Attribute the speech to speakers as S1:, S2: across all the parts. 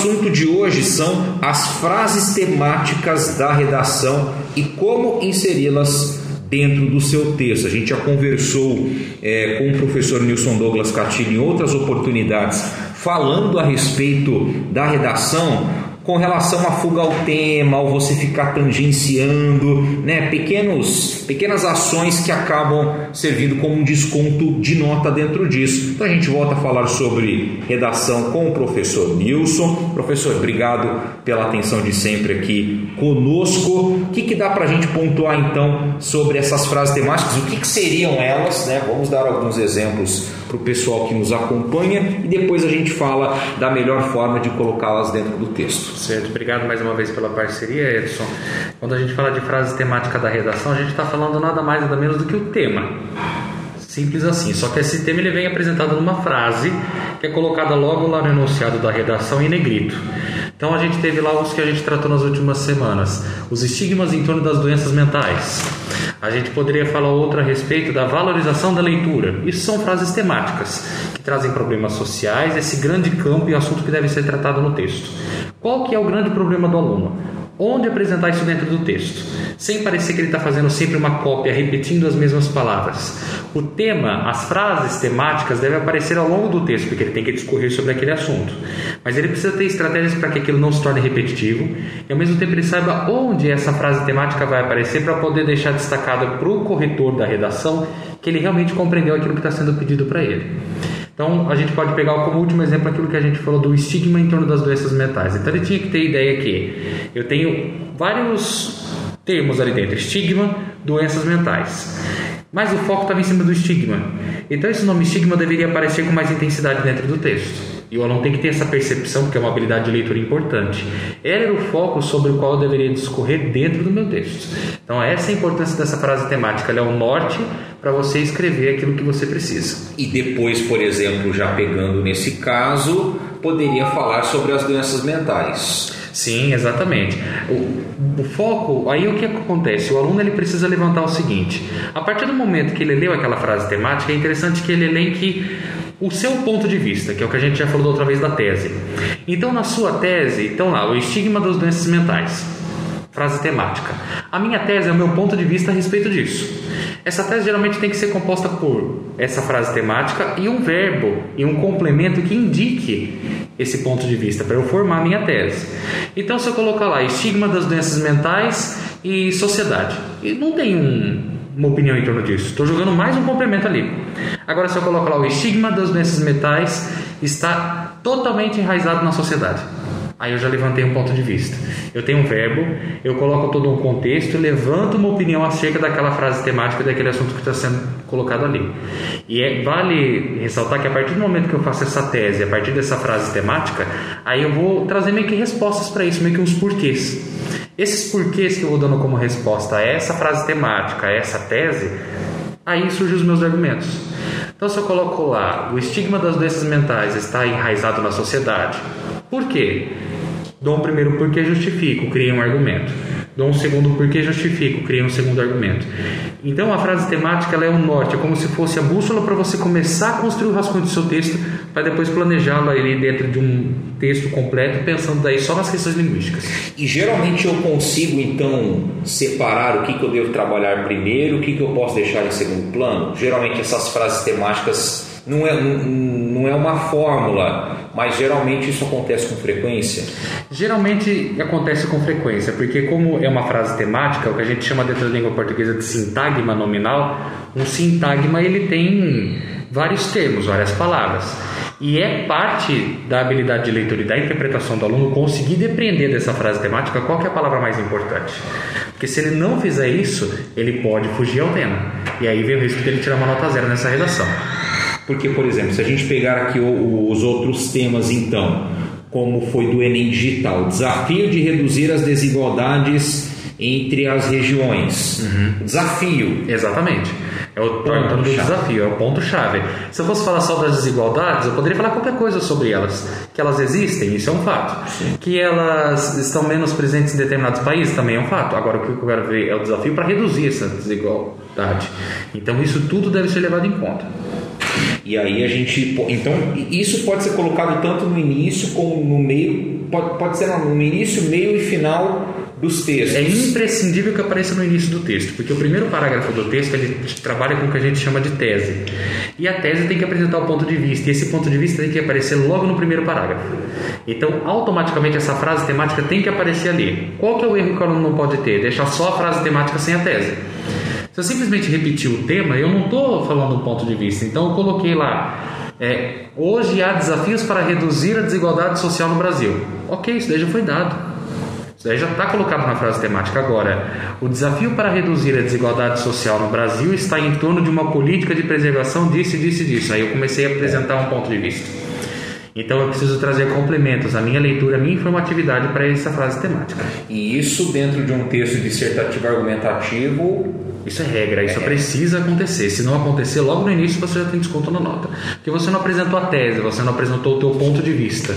S1: assunto de hoje são as frases temáticas da redação e como inseri-las dentro do seu texto. A gente já conversou é, com o professor Nilson Douglas Catilli em outras oportunidades falando a respeito da redação com relação à fuga ao tema, ao você ficar tangenciando, né, pequenos, pequenas ações que acabam servindo como um desconto de nota dentro disso. Então a gente volta a falar sobre redação com o professor Nilson. Professor, obrigado pela atenção de sempre aqui conosco. O que, que dá para a gente pontuar então sobre essas frases temáticas? O que, que seriam elas? Né? Vamos dar alguns exemplos para o pessoal que nos acompanha e depois a gente fala da melhor forma de colocá-las dentro do texto.
S2: Certo, obrigado mais uma vez pela parceria, Edson. Quando a gente fala de frase temática da redação, a gente está falando nada mais nada menos do que o tema. Simples assim. Só que esse tema ele vem apresentado numa frase que é colocada logo lá no enunciado da redação em negrito. Então a gente teve lá os que a gente tratou nas últimas semanas, os estigmas em torno das doenças mentais. A gente poderia falar outra a respeito da valorização da leitura. Isso são frases temáticas que trazem problemas sociais, esse grande campo e assunto que deve ser tratado no texto. Qual que é o grande problema do aluno? Onde apresentar isso dentro do texto, sem parecer que ele está fazendo sempre uma cópia, repetindo as mesmas palavras. O tema, as frases temáticas devem aparecer ao longo do texto, porque ele tem que discorrer sobre aquele assunto. Mas ele precisa ter estratégias para que aquilo não se torne repetitivo e ao mesmo tempo ele saiba onde essa frase temática vai aparecer para poder deixar destacada para o corretor da redação que ele realmente compreendeu aquilo que está sendo pedido para ele. Então, a gente pode pegar como último exemplo aquilo que a gente falou do estigma em torno das doenças mentais. Então, ele tinha que ter ideia que eu tenho vários termos ali dentro: estigma, doenças mentais. Mas o foco estava em cima do estigma. Então esse nome estigma deveria aparecer com mais intensidade dentro do texto. E o aluno tem que ter essa percepção, porque é uma habilidade de leitura importante. Era o foco sobre o qual eu deveria discorrer dentro do meu texto. Então, essa é a importância dessa frase temática. Ela é o norte para você escrever aquilo que você precisa.
S1: E depois, por exemplo, já pegando nesse caso, poderia falar sobre as doenças mentais.
S2: Sim, exatamente. O, o, foco, aí o que acontece? O aluno ele precisa levantar o seguinte: a partir do momento que ele leu aquela frase temática, é interessante que ele elenque o seu ponto de vista, que é o que a gente já falou da outra vez da tese. Então, na sua tese, então lá, o estigma das doenças mentais. Frase temática. A minha tese é o meu ponto de vista a respeito disso. Essa tese geralmente tem que ser composta por essa frase temática e um verbo e um complemento que indique esse ponto de vista para eu formar a minha tese. Então, se eu colocar lá estigma das doenças mentais e sociedade, e não tem um, uma opinião em torno disso, estou jogando mais um complemento ali. Agora, se eu colocar lá o estigma das doenças mentais está totalmente enraizado na sociedade. Aí eu já levantei um ponto de vista. Eu tenho um verbo, eu coloco todo um contexto, levanto uma opinião acerca daquela frase temática daquele assunto que está sendo colocado ali. E é, vale ressaltar que a partir do momento que eu faço essa tese, a partir dessa frase temática, aí eu vou trazer meio que respostas para isso, meio que uns porquês. Esses porquês que eu vou dando como resposta a essa frase temática, a essa tese, aí surgem os meus argumentos. Então, se eu coloco lá, o estigma das doenças mentais está enraizado na sociedade. Por quê? Dou um primeiro porquê, justifico, crio um argumento. Dou um segundo porquê, justifico, crio um segundo argumento. Então a frase temática é um norte, é como se fosse a bússola para você começar a construir o rascunho do seu texto, para depois planejá-lo ali dentro de um texto completo, pensando daí só nas questões linguísticas.
S1: E geralmente eu consigo então separar o que, que eu devo trabalhar primeiro, o que, que eu posso deixar em segundo plano. Geralmente essas frases temáticas não é, não, não é uma fórmula, mas geralmente isso acontece com frequência.
S2: Geralmente acontece com frequência, porque como é uma frase temática, o que a gente chama dentro da língua portuguesa de sintagma nominal, um sintagma ele tem vários termos, várias palavras. E é parte da habilidade de leitura e da interpretação do aluno conseguir depreender dessa frase temática qual é a palavra mais importante. Porque se ele não fizer isso, ele pode fugir ao tema. E aí vem o risco de ele tirar uma nota zero nessa redação.
S1: Porque, por exemplo, se a gente pegar aqui os outros temas, então, como foi do Enem Digital, desafio de reduzir as desigualdades entre as regiões. Uhum. Desafio.
S2: Exatamente. É o ponto do desafio, é o ponto-chave. Se eu fosse falar só das desigualdades, eu poderia falar qualquer coisa sobre elas. Que elas existem, isso é um fato. Sim. Que elas estão menos presentes em determinados países, também é um fato. Agora, o que eu quero ver é o desafio para reduzir essa desigualdade. Então, isso tudo deve ser levado em conta.
S1: E aí a gente. Então, isso pode ser colocado tanto no início como no meio, pode, pode ser no início, meio e final dos textos.
S2: É imprescindível que apareça no início do texto, porque o primeiro parágrafo do texto ele trabalha com o que a gente chama de tese. E a tese tem que apresentar o ponto de vista, e esse ponto de vista tem que aparecer logo no primeiro parágrafo. Então, automaticamente essa frase temática tem que aparecer ali. Qual que é o erro que o aluno não pode ter? Deixar só a frase temática sem a tese. Se eu simplesmente repetir o tema, eu não estou falando o ponto de vista. Então, eu coloquei lá é, hoje há desafios para reduzir a desigualdade social no Brasil. Ok, isso daí já foi dado. Isso daí já está colocado na frase temática. Agora, o desafio para reduzir a desigualdade social no Brasil está em torno de uma política de preservação disso, disso e disso. Aí eu comecei a apresentar um ponto de vista. Então eu preciso trazer complementos à minha leitura, à minha informatividade para essa frase temática.
S1: E isso dentro de um texto dissertativo argumentativo
S2: isso é regra, isso é. precisa acontecer. Se não acontecer, logo no início você já tem desconto na nota. Porque você não apresentou a tese, você não apresentou o teu ponto de vista.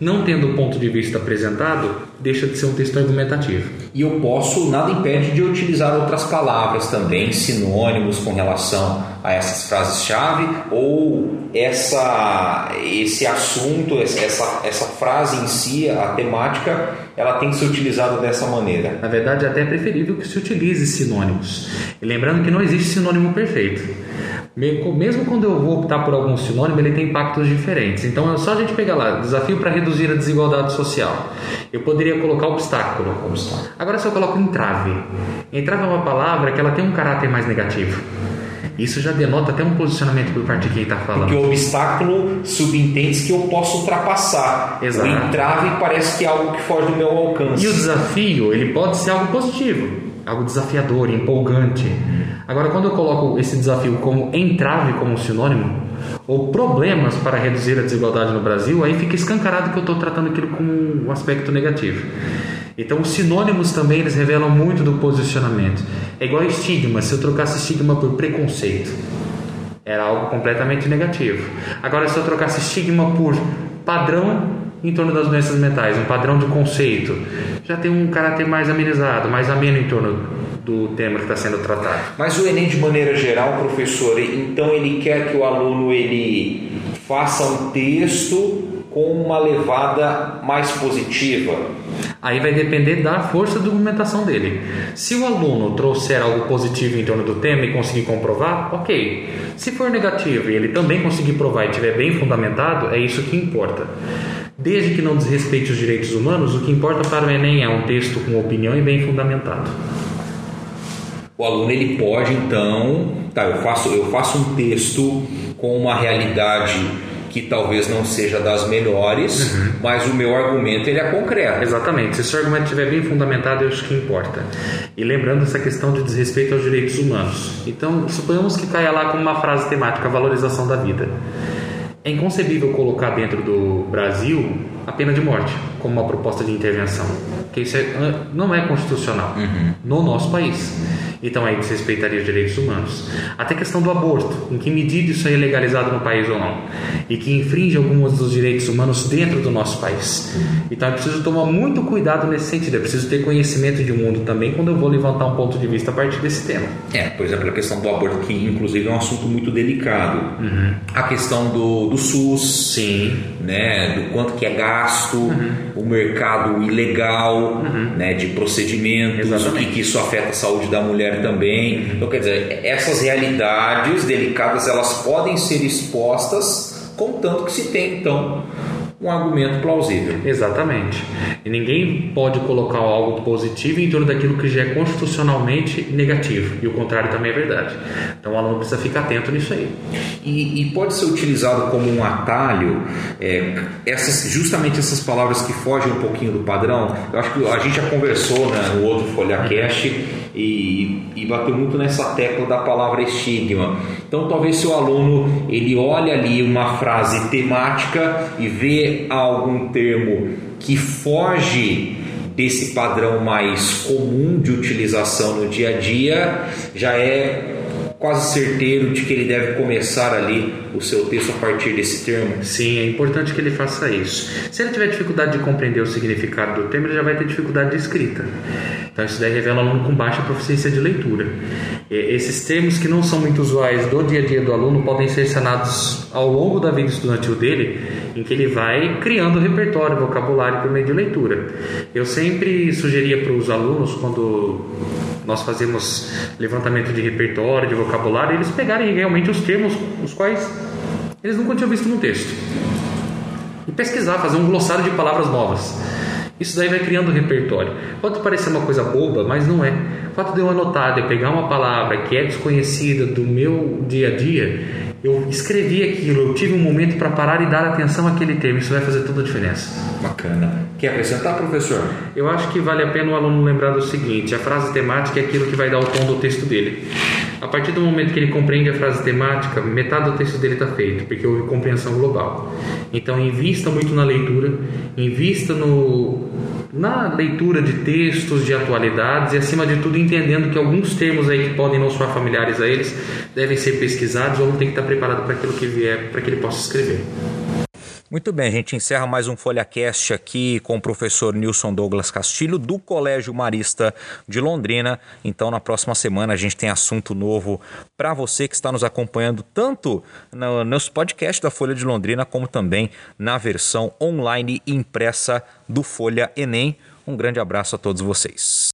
S2: Não tendo o ponto de vista apresentado, deixa de ser um texto argumentativo.
S1: E eu posso, nada impede de utilizar outras palavras também, sinônimos com relação a essas frases-chave ou essa, esse assunto, essa, essa frase em si, a temática, ela tem que ser utilizada dessa maneira.
S2: Na verdade, é até preferível que se utilize sinônimos. E lembrando que não existe sinônimo perfeito. Mesmo quando eu vou optar por algum sinônimo, ele tem impactos diferentes. Então é só a gente pegar lá, desafio para reduzir a desigualdade social. Eu poderia colocar obstáculo. obstáculo. Agora se eu coloco entrave. Entrave é uma palavra que ela tem um caráter mais negativo. Isso já denota até um posicionamento por parte de quem está falando.
S1: Porque o obstáculo subentende que eu posso ultrapassar.
S2: Exato.
S1: O entrave parece que é algo que foge do meu alcance.
S2: E o desafio, ele pode ser algo positivo, algo desafiador, empolgante. Agora, quando eu coloco esse desafio como entrave como sinônimo, ou problemas para reduzir a desigualdade no Brasil, aí fica escancarado que eu estou tratando aquilo como um aspecto negativo. Então, os sinônimos também eles revelam muito do posicionamento. É igual estigma. Se eu trocasse estigma por preconceito, era algo completamente negativo. Agora, se eu trocasse estigma por padrão em torno das doenças mentais, um padrão de conceito, já tem um caráter mais amenizado, mais ameno em torno do tema que está sendo tratado.
S1: Mas o Enem, de maneira geral, professor, então ele quer que o aluno ele faça um texto com uma levada mais positiva?
S2: Aí vai depender da força de argumentação dele. Se o aluno trouxer algo positivo em torno do tema e conseguir comprovar, ok. Se for negativo e ele também conseguir provar e estiver bem fundamentado, é isso que importa. Desde que não desrespeite os direitos humanos, o que importa para o Enem é um texto com opinião e bem fundamentado.
S1: O aluno ele pode então, tá, eu faço eu faço um texto com uma realidade que talvez não seja das melhores, uhum. mas o meu argumento ele é concreto.
S2: Exatamente. Se o seu argumento estiver bem fundamentado, é isso que importa. E lembrando essa questão de desrespeito aos direitos humanos. Então, suponhamos que caia lá como uma frase temática, valorização da vida. É inconcebível colocar dentro do Brasil a pena de morte como uma proposta de intervenção, porque isso é, não é constitucional uhum. no nosso país. Então aí desrespeitaria os direitos humanos. Até a questão do aborto, em que medida isso é legalizado no país ou não, e que infringe alguns dos direitos humanos dentro do nosso país. Então é preciso tomar muito cuidado nesse sentido, é preciso ter conhecimento de mundo também quando eu vou levantar um ponto de vista a partir desse tema.
S1: É, por exemplo, a questão do aborto, que inclusive é um assunto muito delicado. Uhum. A questão do, do SUS,
S2: Sim.
S1: Né, do quanto que é gasto, uhum. o mercado ilegal uhum. né, de procedimentos, Exatamente. o que, que isso afeta a saúde da mulher também. Então, quer dizer, essas realidades delicadas elas podem ser expostas, contanto que se tem então um argumento plausível.
S2: Exatamente. E ninguém pode colocar algo positivo em torno daquilo que já é constitucionalmente negativo. E o contrário também é verdade. Então o aluno precisa ficar atento nisso aí.
S1: E, e pode ser utilizado como um atalho, é, essas, justamente essas palavras que fogem um pouquinho do padrão. Eu acho que a gente já conversou né, no outro FolhaCast e, e bateu muito nessa tecla da palavra estigma. Então, talvez se o aluno ele olha ali uma frase temática e vê algum termo que foge desse padrão mais comum de utilização no dia a dia, já é quase certeiro de que ele deve começar ali o seu texto a partir desse termo?
S2: Sim, é importante que ele faça isso. Se ele tiver dificuldade de compreender o significado do termo, ele já vai ter dificuldade de escrita. Então isso daí revela aluno com baixa proficiência de leitura. E esses termos que não são muito usuais do dia a dia do aluno podem ser sanados ao longo da vida estudantil dele, em que ele vai criando repertório, vocabulário por meio de leitura. Eu sempre sugeria para os alunos, quando nós fazemos levantamento de repertório, de vocabulário, eles pegarem realmente os termos os quais eles nunca tinham visto no texto. E pesquisar, fazer um glossário de palavras novas. Isso daí vai criando repertório. Pode parecer uma coisa boba, mas não é. O fato de eu anotar, de eu pegar uma palavra que é desconhecida do meu dia a dia, eu escrevi aquilo, eu tive um momento para parar e dar atenção àquele termo. Isso vai fazer toda a diferença.
S1: Bacana. Quer acrescentar, professor?
S2: Eu acho que vale a pena o aluno lembrar do seguinte: a frase temática é aquilo que vai dar o tom do texto dele. A partir do momento que ele compreende a frase temática, metade do texto dele está feito, porque houve compreensão global. Então, invista muito na leitura, invista no, na leitura de textos, de atualidades e, acima de tudo, entendendo que alguns termos aí que podem não soar familiares a eles devem ser pesquisados ou tem que estar preparado para aquilo que vier, para que ele possa escrever.
S1: Muito bem, a gente encerra mais um FolhaCast aqui com o professor Nilson Douglas Castilho, do Colégio Marista de Londrina. Então, na próxima semana, a gente tem assunto novo para você que está nos acompanhando, tanto no, nos podcasts da Folha de Londrina, como também na versão online impressa do Folha Enem. Um grande abraço a todos vocês.